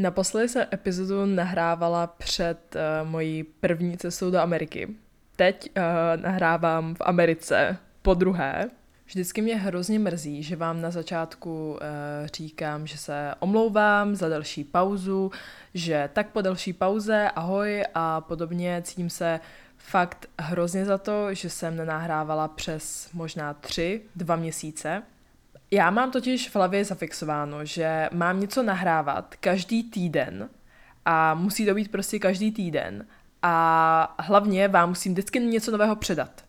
Naposledy jsem epizodu nahrávala před uh, mojí první cestou do Ameriky. Teď uh, nahrávám v Americe po druhé. Vždycky mě hrozně mrzí, že vám na začátku uh, říkám, že se omlouvám za další pauzu, že tak po další pauze, ahoj a podobně, cítím se fakt hrozně za to, že jsem nenahrávala přes možná tři, dva měsíce. Já mám totiž v hlavě zafixováno, že mám něco nahrávat každý týden a musí to být prostě každý týden a hlavně vám musím vždycky něco nového předat.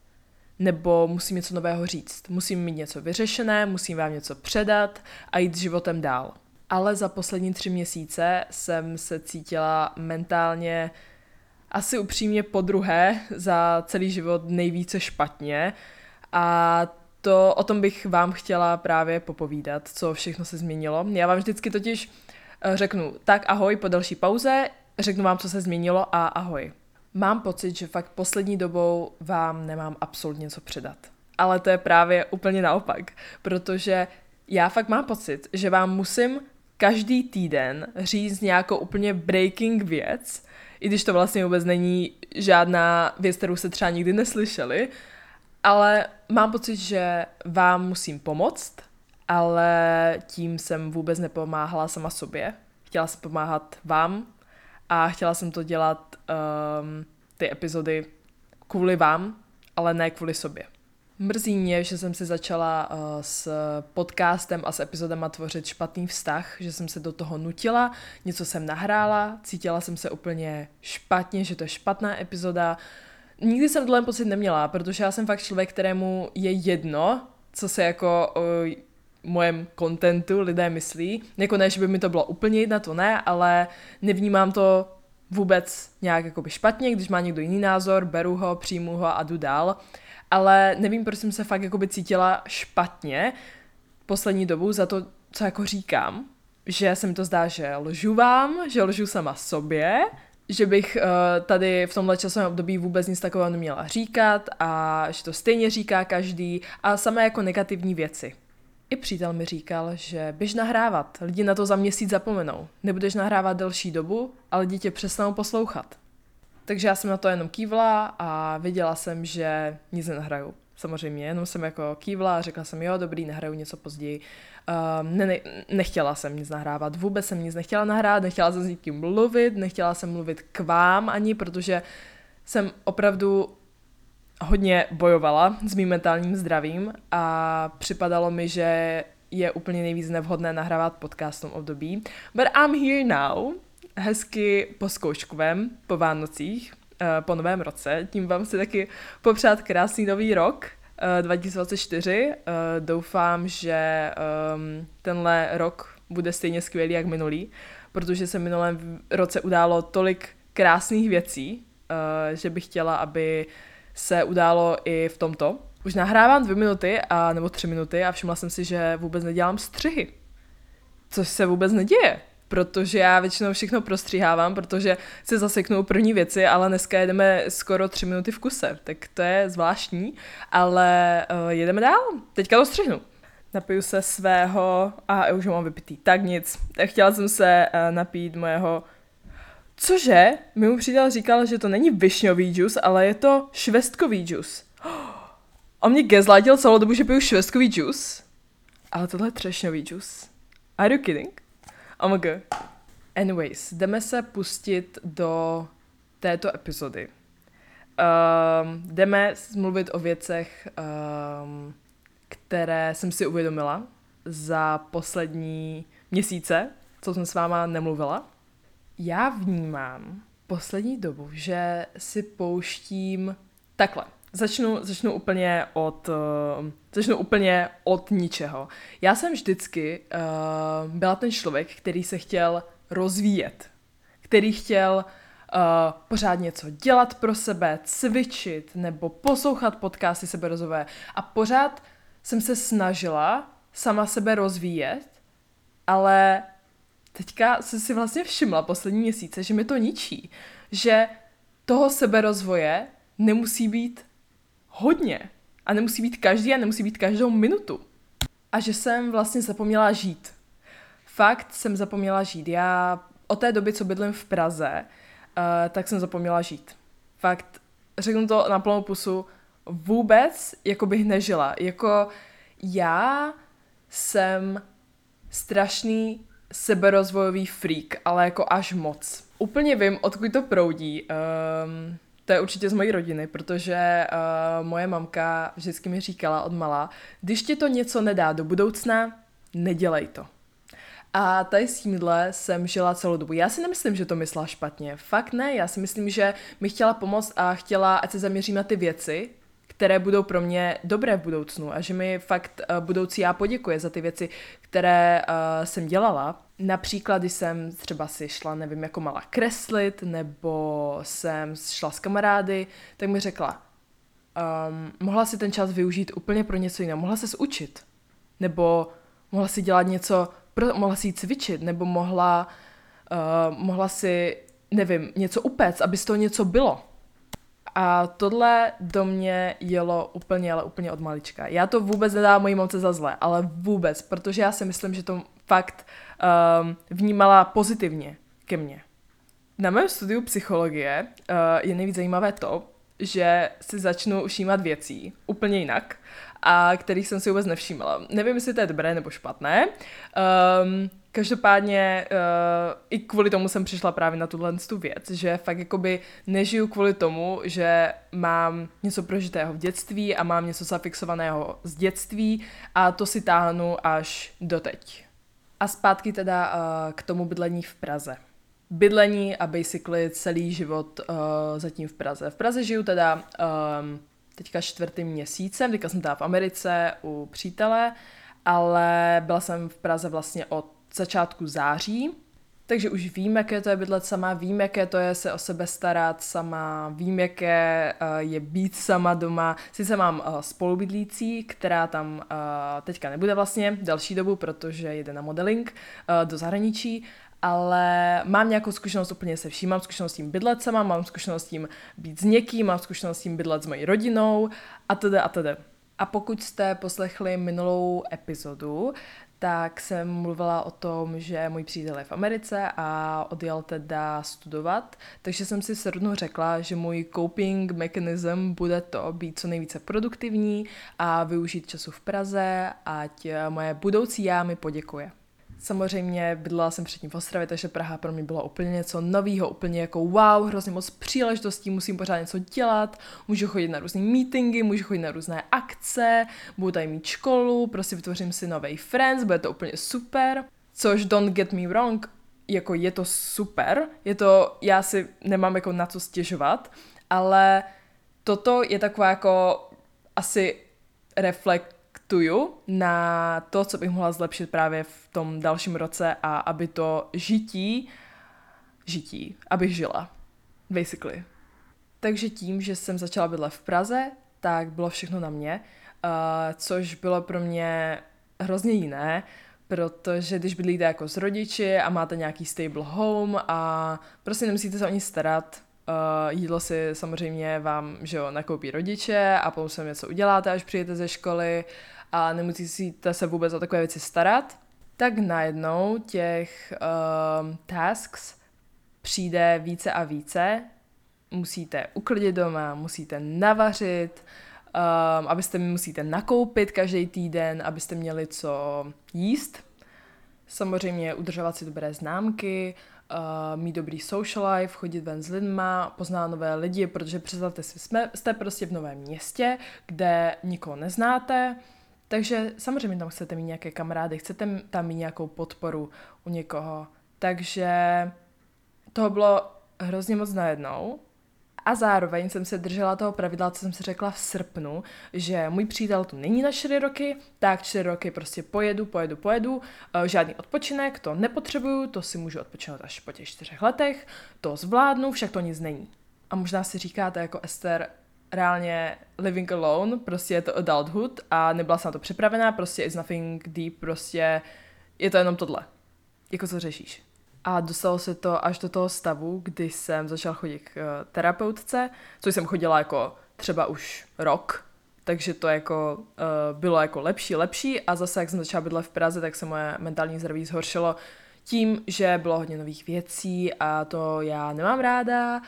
Nebo musím něco nového říct. Musím mít něco vyřešené, musím vám něco předat a jít s životem dál. Ale za poslední tři měsíce jsem se cítila mentálně asi upřímně po druhé za celý život nejvíce špatně a to o tom bych vám chtěla právě popovídat, co všechno se změnilo. Já vám vždycky totiž eh, řeknu tak ahoj po další pauze, řeknu vám, co se změnilo a ahoj. Mám pocit, že fakt poslední dobou vám nemám absolutně co předat. Ale to je právě úplně naopak, protože já fakt mám pocit, že vám musím každý týden říct nějakou úplně breaking věc, i když to vlastně vůbec není žádná věc, kterou se třeba nikdy neslyšeli, ale mám pocit, že vám musím pomoct, ale tím jsem vůbec nepomáhala sama sobě. Chtěla jsem pomáhat vám a chtěla jsem to dělat um, ty epizody kvůli vám, ale ne kvůli sobě. Mrzí mě, že jsem si začala uh, s podcastem a s epizodama tvořit špatný vztah, že jsem se do toho nutila, něco jsem nahrála, cítila jsem se úplně špatně, že to je špatná epizoda, uh, nikdy jsem tohle pocit neměla, protože já jsem fakt člověk, kterému je jedno, co se jako o mojem kontentu lidé myslí. Jako ne, že by mi to bylo úplně jedno, to ne, ale nevnímám to vůbec nějak jakoby špatně, když má někdo jiný názor, beru ho, přijmu ho a jdu dál. Ale nevím, proč jsem se fakt jakoby cítila špatně poslední dobu za to, co jako říkám. Že se mi to zdá, že lžu vám, že lžu sama sobě, že bych uh, tady v tomhle časovém období vůbec nic takového neměla říkat a že to stejně říká každý a samé jako negativní věci. I přítel mi říkal, že běž nahrávat, lidi na to za měsíc zapomenou. Nebudeš nahrávat delší dobu, ale dítě přestanou poslouchat. Takže já jsem na to jenom kývla a věděla jsem, že nic nenahraju. Samozřejmě, jenom jsem jako kývla a řekla jsem, jo, dobrý, nahraju něco později. Um, ne, ne, nechtěla jsem nic nahrávat, vůbec jsem nic nechtěla nahrát, nechtěla jsem s někým mluvit, nechtěla jsem mluvit k vám ani, protože jsem opravdu hodně bojovala s mým mentálním zdravím a připadalo mi, že je úplně nejvíc nevhodné nahrávat podcast v tom období. But I'm here now, hezky po zkouškovém, po Vánocích, po novém roce. Tím vám si taky popřát krásný nový rok. 2024. Uh, doufám, že um, tenhle rok bude stejně skvělý jak minulý, protože se minulém roce událo tolik krásných věcí, že bych chtěla, aby se událo i v tomto. Už nahrávám dvě minuty a, nebo tři minuty a všimla jsem si, že vůbec nedělám střihy. Což se vůbec neděje protože já většinou všechno prostříhávám, protože se zaseknou první věci, ale dneska jedeme skoro tři minuty v kuse, tak to je zvláštní, ale uh, jedeme dál, teďka to střihnu. Napiju se svého, a už ho mám vypitý, tak nic. Chtěla jsem se uh, napít mojeho Cože? Mi mu přítel říkal, že to není višňový džus, ale je to švestkový džus. On mě gezlátil celou dobu, že piju švestkový džus. Ale tohle je třešňový džus. Are you kidding? God. Anyways, jdeme se pustit do této epizody. Um, jdeme mluvit o věcech, um, které jsem si uvědomila za poslední měsíce, co jsem s váma nemluvila. Já vnímám poslední dobu, že si pouštím takhle. Začnu, začnu úplně od uh, začnu úplně od ničeho. Já jsem vždycky uh, byla ten člověk, který se chtěl rozvíjet, který chtěl uh, pořád něco dělat pro sebe, cvičit nebo poslouchat podcasty seberozové a pořád jsem se snažila sama sebe rozvíjet, ale teďka jsem si vlastně všimla poslední měsíce, že mi to ničí, že toho seberozvoje nemusí být hodně. A nemusí být každý a nemusí být každou minutu. A že jsem vlastně zapomněla žít. Fakt jsem zapomněla žít. Já od té doby, co bydlím v Praze, uh, tak jsem zapomněla žít. Fakt, řeknu to na plnou pusu, vůbec jako bych nežila. Jako já jsem strašný seberozvojový freak, ale jako až moc. Úplně vím, odkud to proudí. Um, to je určitě z mojí rodiny, protože uh, moje mamka vždycky mi říkala od mala, když ti to něco nedá do budoucna, nedělej to. A tady s tímhle jsem žila celou dobu. Já si nemyslím, že to myslela špatně. Fakt ne, já si myslím, že mi chtěla pomoct a chtěla, ať se zaměřím na ty věci, které budou pro mě dobré v budoucnu a že mi fakt uh, budoucí já poděkuje za ty věci, které uh, jsem dělala. Například, když jsem třeba si šla, nevím, jako mala kreslit, nebo jsem šla s kamarády, tak mi řekla, um, mohla si ten čas využít úplně pro něco jiného, mohla se učit, nebo mohla si dělat něco, pro, mohla si cvičit, nebo mohla, uh, mohla si, nevím, něco upéct, aby z toho něco bylo. A tohle do mě jelo úplně, ale úplně od malička. Já to vůbec nedám mojí mamce za zlé, ale vůbec, protože já si myslím, že to fakt um, vnímala pozitivně ke mně. Na mém studiu psychologie uh, je nejvíc zajímavé to, že si začnu všímat věcí úplně jinak a kterých jsem si vůbec nevšímala. Nevím, jestli to je dobré nebo špatné. Um, Každopádně uh, i kvůli tomu jsem přišla právě na tuhle tu věc, že fakt jakoby nežiju kvůli tomu, že mám něco prožitého v dětství a mám něco zafixovaného z dětství a to si táhnu až doteď. A zpátky teda uh, k tomu bydlení v Praze. Bydlení a basically celý život uh, zatím v Praze. V Praze žiju teda um, teďka čtvrtým měsícem, teďka jsem teda v Americe u přítele, ale byla jsem v Praze vlastně od začátku září, takže už vím, jaké to je bydlet sama, vím, jaké to je se o sebe starat sama, vím, jaké uh, je být sama doma. Sice mám uh, spolubydlící, která tam uh, teďka nebude vlastně další dobu, protože jede na modeling do zahraničí, ale mám nějakou zkušenost úplně se vším. Mám zkušenost s tím bydlet sama, mám zkušenost s tím být s někým, mám zkušenost s tím bydlet s mojí rodinou a tedy a tedy. A pokud jste poslechli minulou epizodu, tak jsem mluvila o tom, že můj přítel je v Americe a odjel teda studovat, takže jsem si srdnu řekla, že můj coping mechanism bude to být co nejvíce produktivní a využít času v Praze, ať moje budoucí já mi poděkuje. Samozřejmě bydlela jsem předtím v Ostravě, takže Praha pro mě byla úplně něco nového, úplně jako wow, hrozně moc příležitostí, musím pořád něco dělat, můžu chodit na různé meetingy, můžu chodit na různé akce, budu tady mít školu, prostě vytvořím si nový friends, bude to úplně super. Což don't get me wrong, jako je to super, je to, já si nemám jako na co stěžovat, ale toto je taková jako asi reflekt reflektuju na to, co bych mohla zlepšit právě v tom dalším roce a aby to žití, žití, abych žila, basically. Takže tím, že jsem začala bydlet v Praze, tak bylo všechno na mě, uh, což bylo pro mě hrozně jiné, protože když bydlíte jako s rodiči a máte nějaký stable home a prostě nemusíte se o ní starat, Uh, jídlo si samozřejmě vám, že jo, nakoupí rodiče a potom se něco uděláte, až přijete ze školy a nemusíte se vůbec o takové věci starat, tak najednou těch um, tasks přijde více a více. Musíte uklidit doma, musíte navařit, um, abyste musíte nakoupit každý týden, abyste měli co jíst. Samozřejmě udržovat si dobré známky, uh, mít dobrý social life, chodit ven s lidma, poznat nové lidi, protože představte si, jsme, jste prostě v novém městě, kde nikoho neznáte, takže samozřejmě tam chcete mít nějaké kamarády, chcete tam mít nějakou podporu u někoho. Takže toho bylo hrozně moc najednou. A zároveň jsem se držela toho pravidla, co jsem si řekla v srpnu, že můj přítel tu není na 4 roky, tak 4 roky prostě pojedu, pojedu, pojedu, eh, žádný odpočinek, to nepotřebuju, to si můžu odpočinout až po těch 4 letech, to zvládnu, však to nic není. A možná si říkáte jako Ester, reálně living alone, prostě je to adulthood a nebyla jsem na to připravená, prostě it's nothing deep, prostě je to jenom tohle. Jako co řešíš. A dostalo se to až do toho stavu, kdy jsem začala chodit k uh, terapeutce, což jsem chodila jako třeba už rok, takže to jako uh, bylo jako lepší, lepší a zase jak jsem začala bydlet v Praze, tak se moje mentální zdraví zhoršilo tím, že bylo hodně nových věcí a to já nemám ráda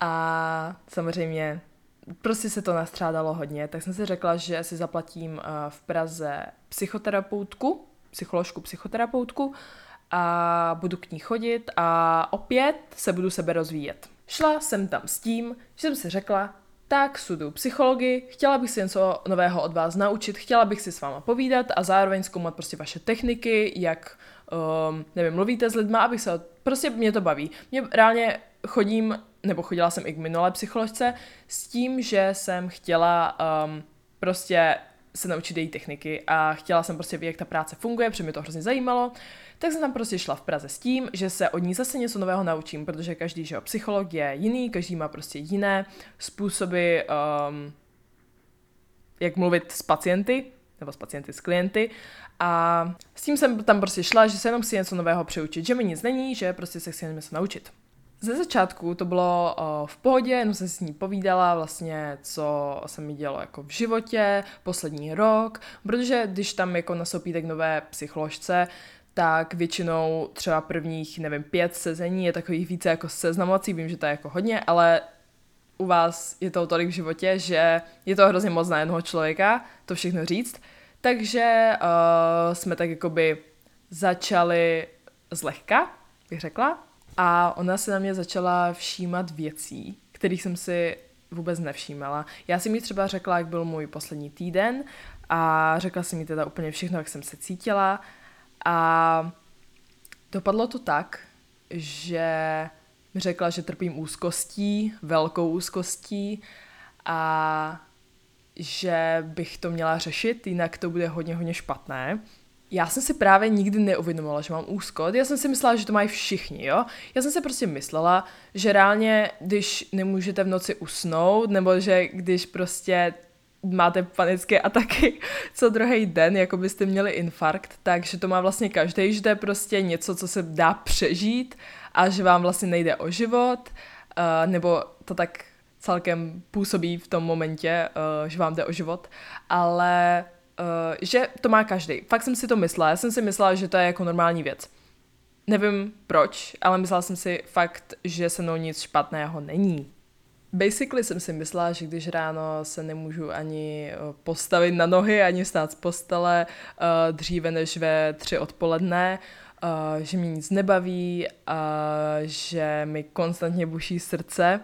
a samozřejmě prostě se to nastřádalo hodně, tak jsem si řekla, že si zaplatím eh, v Praze psychoterapeutku, psycholožku, psychoterapeutku a budu k ní chodit a opět se budu sebe rozvíjet. Šla jsem tam s tím, že jsem si řekla, tak studuju psychologii, chtěla bych si něco nového od vás naučit, chtěla bych si s váma povídat a zároveň zkoumat prostě vaše techniky, jak, um, nevím, mluvíte s lidma, abych se, prostě mě to baví. Mě reálně chodím, nebo chodila jsem i k minulé psycholožce, s tím, že jsem chtěla um, prostě se naučit její techniky a chtěla jsem prostě vědět, jak ta práce funguje, protože mě to hrozně zajímalo. Tak jsem tam prostě šla v Praze s tím, že se od ní zase něco nového naučím, protože každý že jo, psycholog je jiný, každý má prostě jiné způsoby, um, jak mluvit s pacienty, nebo s pacienty, s klienty. A s tím jsem tam prostě šla, že se jenom chci něco nového přiučit, že mi nic není, že prostě se chci něco naučit. Ze začátku to bylo uh, v pohodě, jenom jsem s ní povídala vlastně, co se mi dělo jako v životě, poslední rok, protože když tam jako nasoupíte k nové psycholožce, tak většinou třeba prvních, nevím, pět sezení je takových více jako seznamovací, vím, že to je jako hodně, ale u vás je to tolik v životě, že je to hrozně moc na jednoho člověka, to všechno říct. Takže uh, jsme tak jakoby začali zlehka, bych řekla, a ona se na mě začala všímat věcí, kterých jsem si vůbec nevšímala. Já jsem mi třeba řekla, jak byl můj poslední týden a řekla jsem mi teda úplně všechno, jak jsem se cítila a dopadlo to tak, že mi řekla, že trpím úzkostí, velkou úzkostí a že bych to měla řešit, jinak to bude hodně, hodně špatné. Já jsem si právě nikdy neuvědomovala, že mám úzkot. Já jsem si myslela, že to mají všichni, jo. Já jsem si prostě myslela, že reálně, když nemůžete v noci usnout, nebo že když prostě máte panické ataky co druhý den, jako byste měli infarkt, takže to má vlastně každý, že to je prostě něco, co se dá přežít a že vám vlastně nejde o život, uh, nebo to tak celkem působí v tom momentě, uh, že vám jde o život, ale uh, že to má každý. Fakt jsem si to myslela, já jsem si myslela, že to je jako normální věc. Nevím proč, ale myslela jsem si fakt, že se mnou nic špatného není. Basically jsem si myslela, že když ráno se nemůžu ani eh, postavit na nohy, ani stát z postele uh, dříve než ve tři odpoledne, uh, že mě nic nebaví, uh, že mi konstantně buší srdce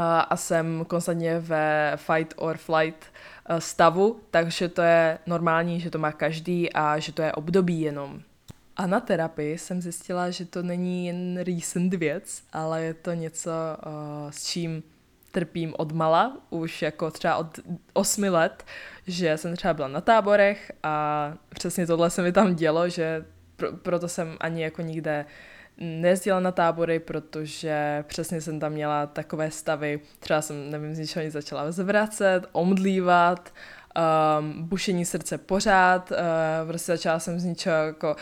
a jsem konstantně ve fight or flight uh, stavu, takže to je normální, že to má každý a že to je období jenom. A na terapii jsem zjistila, že to není jen recent věc, ale je to něco, uh, s čím trpím od mala, už jako třeba od osmi let, že jsem třeba byla na táborech a přesně tohle se mi tam dělo, že pro, proto jsem ani jako nikde nejezdila na tábory, protože přesně jsem tam měla takové stavy, třeba jsem, nevím, z ničeho nic začala zvracet, omdlívat, um, bušení srdce pořád, uh, prostě začala jsem z ničeho jako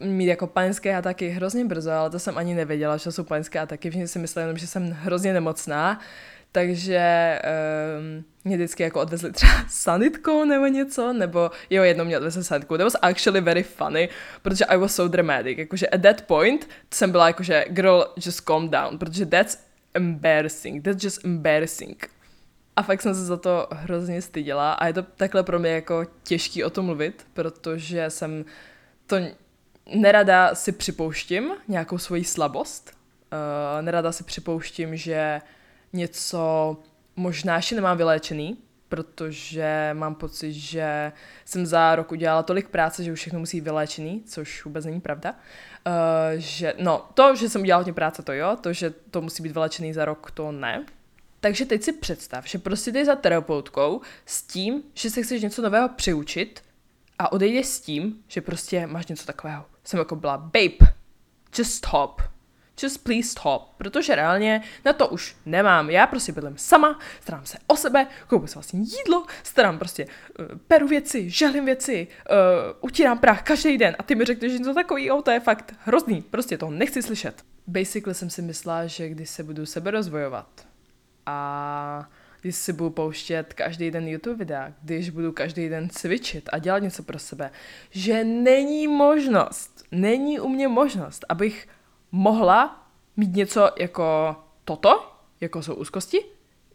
mít jako panické ataky hrozně brzo, ale to jsem ani nevěděla, že jsou panické ataky, všichni si mysleli jenom, že jsem hrozně nemocná, takže um, mě vždycky jako odvezli třeba sanitkou nebo něco, nebo jo, jednou mě odvezli sanitkou. That was actually very funny, protože I was so dramatic. Jakože at that point jsem byla jakože girl, just calm down, protože that's embarrassing, that's just embarrassing. A fakt jsem se za to hrozně styděla a je to takhle pro mě jako těžký o tom mluvit, protože jsem to nerada si připouštím, nějakou svoji slabost. Uh, nerada si připouštím, že něco možná ještě nemám vyléčený, protože mám pocit, že jsem za rok udělala tolik práce, že už všechno musí být vyléčený, což vůbec není pravda. Uh, že, no, to, že jsem udělala hodně práce, to jo, to, že to musí být vyléčený za rok, to ne. Takže teď si představ, že prostě jdeš za terapeutkou s tím, že se chceš něco nového přiučit a odejdeš s tím, že prostě máš něco takového. Jsem jako byla, babe, just stop just please stop, protože reálně na to už nemám. Já prostě bydlím sama, starám se o sebe, koupím si vlastně jídlo, starám prostě, uh, peru věci, žehlím věci, uh, utírám prach každý den a ty mi řekneš, že něco takového, to je fakt hrozný, prostě to nechci slyšet. Basically jsem si myslela, že když se budu sebe rozvojovat a když si budu pouštět každý den YouTube videa, když budu každý den cvičit a dělat něco pro sebe, že není možnost, není u mě možnost, abych mohla mít něco jako toto, jako jsou úzkosti,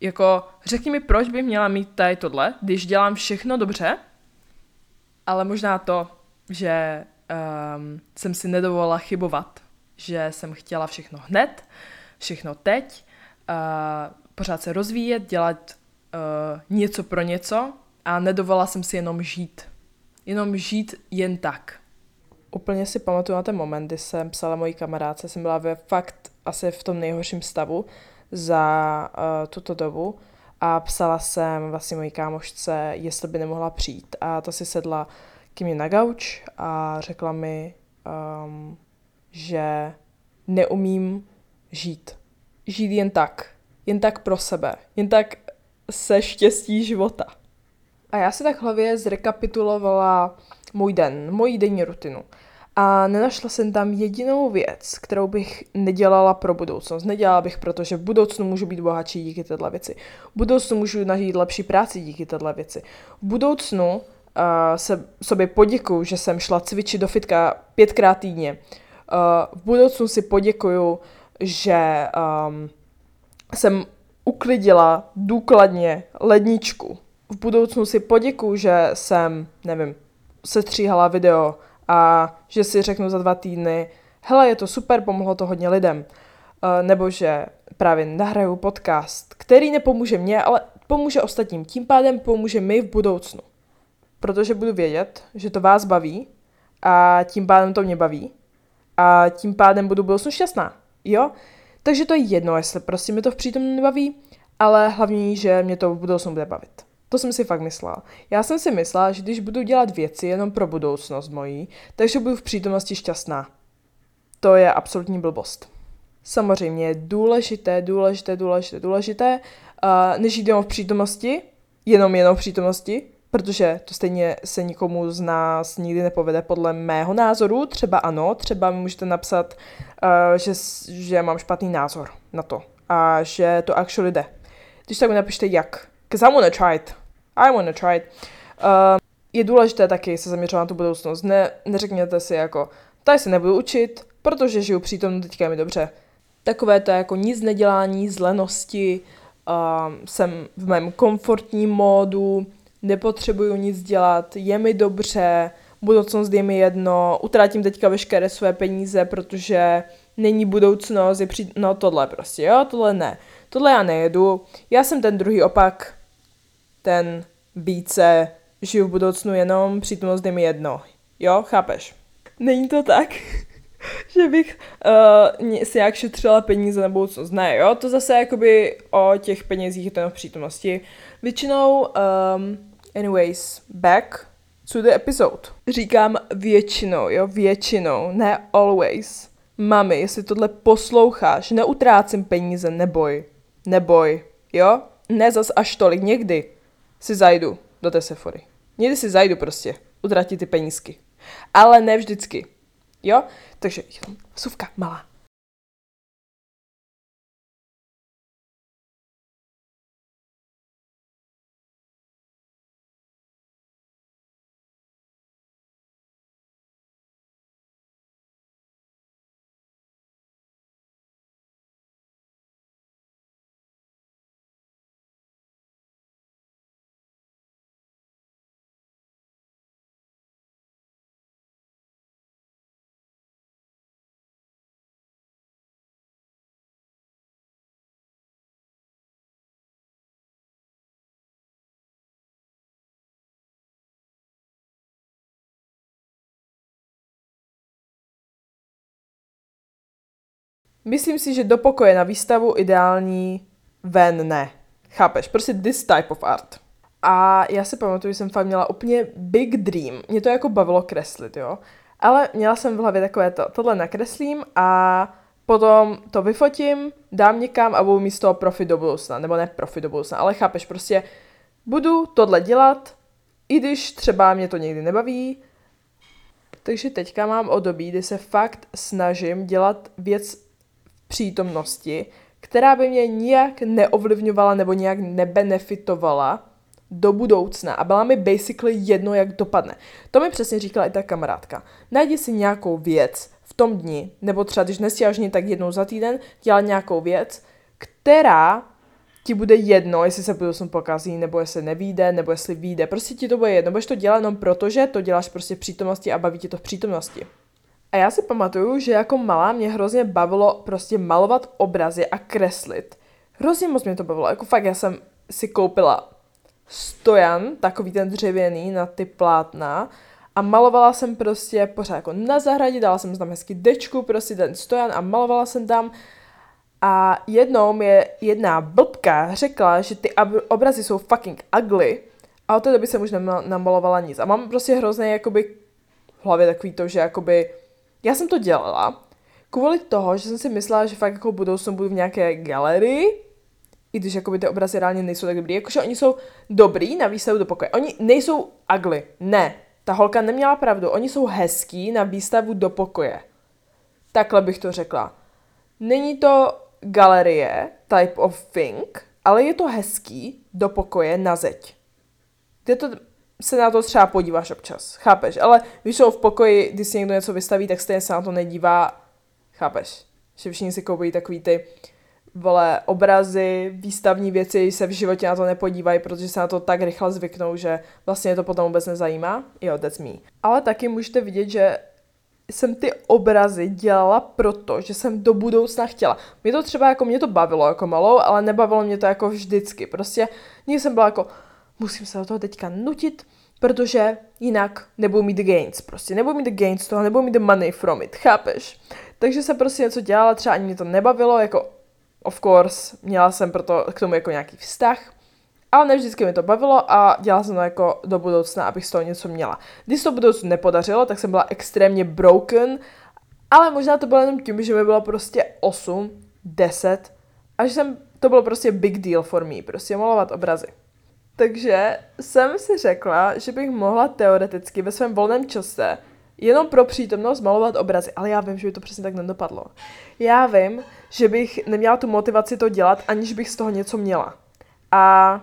jako řekni mi, proč bych měla mít tady tohle, když dělám všechno dobře, ale možná to, že um, jsem si nedovolila chybovat, že jsem chtěla všechno hned, všechno teď, uh, pořád se rozvíjet, dělat uh, něco pro něco a nedovolila jsem si jenom žít. Jenom žít jen tak. Úplně si pamatuju na ten moment, kdy jsem psala mojí kamarádce, jsem byla ve fakt asi v tom nejhorším stavu za uh, tuto dobu a psala jsem vlastně mojí kámošce, jestli by nemohla přijít a ta si sedla k mě na gauč a řekla mi, um, že neumím žít. Žít jen tak. Jen tak pro sebe. Jen tak se štěstí života. A já si tak hlavě zrekapitulovala můj den, moji denní rutinu. A nenašla jsem tam jedinou věc, kterou bych nedělala pro budoucnost. Nedělala bych, protože v budoucnu můžu být bohatší díky této věci. V budoucnu můžu najít lepší práci díky této věci. V budoucnu uh, se sobě poděkuju, že jsem šla cvičit do fitka pětkrát týdně. Uh, v budoucnu si poděkuju, že um, jsem uklidila důkladně ledničku. V budoucnu si poděkuju, že jsem, nevím, setříhala video a že si řeknu za dva týdny, hele, je to super, pomohlo to hodně lidem. Uh, nebo že právě nahraju podcast, který nepomůže mně, ale pomůže ostatním. Tím pádem pomůže mi v budoucnu. Protože budu vědět, že to vás baví a tím pádem to mě baví a tím pádem budu v budoucnu šťastná. Jo? Takže to je jedno, jestli prostě mi to v přítomnu nebaví, ale hlavně, že mě to v budoucnu bude bavit. To jsem si fakt myslela. Já jsem si myslela, že když budu dělat věci jenom pro budoucnost mojí, takže budu v přítomnosti šťastná. To je absolutní blbost. Samozřejmě je důležité, důležité, důležité, důležité, uh, než jít jenom v přítomnosti, jenom jenom v přítomnosti, protože to stejně se nikomu z nás nikdy nepovede podle mého názoru. Třeba ano, třeba mi můžete napsat, uh, že, že mám špatný názor na to a že to actually jde. Když tak mi napište jak. Because I wanna try it. I wanna try it. Uh, je důležité taky se zaměřovat na tu budoucnost. Ne, neřekněte si jako, tady se nebudu učit, protože žiju přítomno, teďka je mi dobře. Takové to jako nic nedělání, zlenosti, uh, jsem v mém komfortním módu, nepotřebuju nic dělat, je mi dobře, budoucnost je mi jedno, utratím teďka veškeré své peníze, protože není budoucnost, je při... no tohle prostě, jo, tohle ne. Tohle já nejedu, já jsem ten druhý opak, ten více žiju v budoucnu jenom, přítomnost je mi jedno. Jo, chápeš? Není to tak, že bych uh, si jak šetřila peníze na budoucnost. Ne, jo, to zase jakoby o těch penězích je to v přítomnosti. Většinou um, Anyways, back to the episode. Říkám většinou, jo, většinou, ne always. Mami, jestli tohle posloucháš, neutrácím peníze, neboj. Neboj, jo? Ne zas až tolik, někdy si zajdu do té Sephory. Někdy si zajdu prostě, utratit ty penízky. Ale ne vždycky, jo? Takže, suvka malá. Myslím si, že do pokoje na výstavu ideální ven ne. Chápeš? Prostě this type of art. A já si pamatuju, že jsem fakt měla úplně big dream. Mě to jako bavilo kreslit, jo. Ale měla jsem v hlavě takové to, tohle nakreslím a potom to vyfotím, dám někam a budu mít z toho profit do budoucna. Nebo ne profit do budoucna, ale chápeš, prostě budu tohle dělat, i když třeba mě to někdy nebaví. Takže teďka mám období, kdy se fakt snažím dělat věc přítomnosti, která by mě nijak neovlivňovala nebo nijak nebenefitovala do budoucna a byla mi basically jedno, jak dopadne. To mi přesně říkala i ta kamarádka. Najdi si nějakou věc v tom dni, nebo třeba když nestíháš tak jednou za týden, dělat nějakou věc, která ti bude jedno, jestli se budoucnu pokazí, nebo jestli nevíde, nebo jestli vyjde. Prostě ti to bude jedno. Budeš to dělat jenom proto, že to děláš prostě v přítomnosti a baví tě to v přítomnosti. A já si pamatuju, že jako malá mě hrozně bavilo prostě malovat obrazy a kreslit. Hrozně moc mě to bavilo. Jako fakt, já jsem si koupila stojan, takový ten dřevěný na ty plátna a malovala jsem prostě pořád jako na zahradě, dala jsem tam hezky dečku, prostě ten stojan a malovala jsem tam a jednou mi jedna blbka řekla, že ty obrazy jsou fucking ugly a od té doby jsem už namalovala nic. A mám prostě hrozně jakoby v hlavě takový to, že jakoby já jsem to dělala kvůli toho, že jsem si myslela, že fakt jako budoucnu budu v nějaké galerii, i když jakoby ty obrazy reálně nejsou tak dobrý. Jakože oni jsou dobrý na výstavu do pokoje. Oni nejsou ugly. Ne. Ta holka neměla pravdu. Oni jsou hezký na výstavu do pokoje. Takhle bych to řekla. Není to galerie type of thing, ale je to hezký do pokoje na zeď. Ty to se na to třeba podíváš občas, chápeš? Ale když jsou v pokoji, když si někdo něco vystaví, tak stejně se na to nedívá, chápeš? Že všichni si koupí takový ty vole, obrazy, výstavní věci se v životě na to nepodívají, protože se na to tak rychle zvyknou, že vlastně to potom vůbec nezajímá. Jo, that's me. Ale taky můžete vidět, že jsem ty obrazy dělala proto, že jsem do budoucna chtěla. Mě to třeba jako, mě to bavilo jako malou, ale nebavilo mě to jako vždycky. Prostě někdy jsem byla jako, musím se do toho teďka nutit, protože jinak nebudu mít gains. Prostě nebudu mít gains z toho, nebudu mít money from it, chápeš? Takže jsem prostě něco dělala, třeba ani mě to nebavilo, jako of course, měla jsem proto k tomu jako nějaký vztah, ale ne vždycky mi to bavilo a dělala jsem to jako do budoucna, abych z toho něco měla. Když to budoucnu nepodařilo, tak jsem byla extrémně broken, ale možná to bylo jenom tím, že mi bylo prostě 8, 10 a že jsem, to bylo prostě big deal for me, prostě malovat obrazy. Takže jsem si řekla, že bych mohla teoreticky ve svém volném čase jenom pro přítomnost malovat obrazy, ale já vím, že by to přesně tak nedopadlo. Já vím, že bych neměla tu motivaci to dělat, aniž bych z toho něco měla. A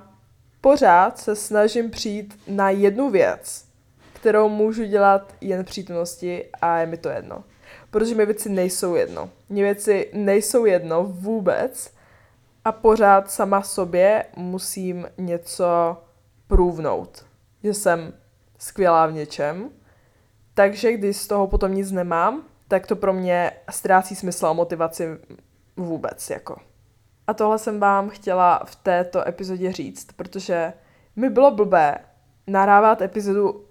pořád se snažím přijít na jednu věc, kterou můžu dělat jen v přítomnosti a je mi to jedno. Protože mi věci nejsou jedno. Mě věci nejsou jedno vůbec a pořád sama sobě musím něco průvnout. Že jsem skvělá v něčem, takže když z toho potom nic nemám, tak to pro mě ztrácí smysl a motivaci vůbec, jako. A tohle jsem vám chtěla v této epizodě říct, protože mi bylo blbé nahrávat epizodu,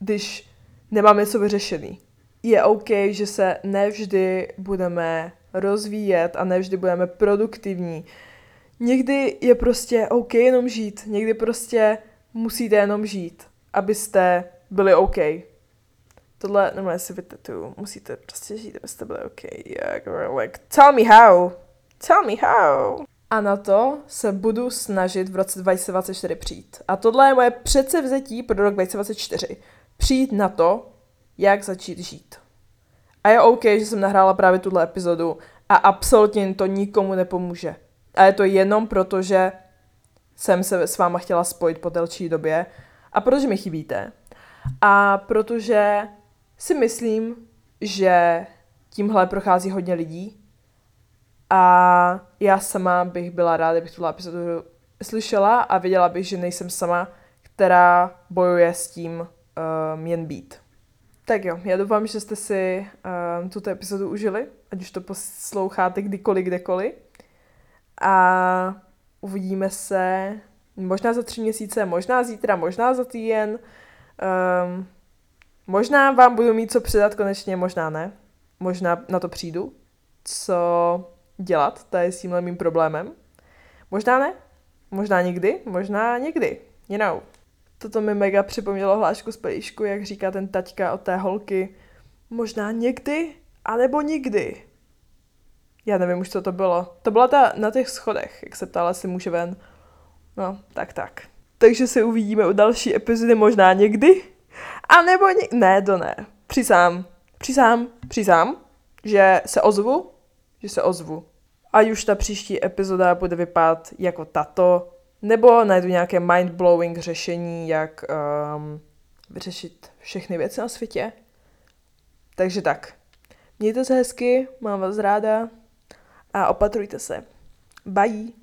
když nemám něco vyřešený. Je OK, že se nevždy budeme rozvíjet a nevždy budeme produktivní. Někdy je prostě OK jenom žít, někdy prostě musíte jenom žít, abyste byli OK. Tohle normálně si vytetuju. Musíte prostě žít, abyste byli OK. Yeah, girl, like, tell me how. Tell me how. A na to se budu snažit v roce 2024 přijít. A tohle je moje předsevzetí pro rok 2024. Přijít na to, jak začít žít. A je OK, že jsem nahrála právě tuhle epizodu a absolutně to nikomu nepomůže. A je to jenom proto, že jsem se s váma chtěla spojit po delší době a protože mi chybíte. A protože si myslím, že tímhle prochází hodně lidí a já sama bych byla ráda, kdybych tuhle epizodu slyšela a věděla bych, že nejsem sama, která bojuje s tím um, jen být. Tak jo, já doufám, že jste si um, tuto epizodu užili, ať už to posloucháte kdykoliv, kdekoliv. A uvidíme se možná za tři měsíce, možná zítra, možná za týden. Um, možná vám budu mít co předat konečně, možná ne. Možná na to přijdu. Co dělat tady s tímhle mým problémem. Možná ne, možná nikdy, možná někdy, you know. Toto mi mega připomnělo hlášku z pelíšku, jak říká ten taťka od té holky. Možná někdy, anebo nikdy. Já nevím už, co to bylo. To byla ta na těch schodech, jak se ptala, si může ven. No, tak tak. Takže se uvidíme u další epizody možná někdy. A nebo ně... Ne, to ne. Přisám. Přisám. Přisám, že se ozvu. Že se ozvu ať už ta příští epizoda bude vypadat jako tato, nebo najdu nějaké mind-blowing řešení, jak um, vyřešit všechny věci na světě. Takže tak. Mějte se hezky, mám vás ráda a opatrujte se. Bye!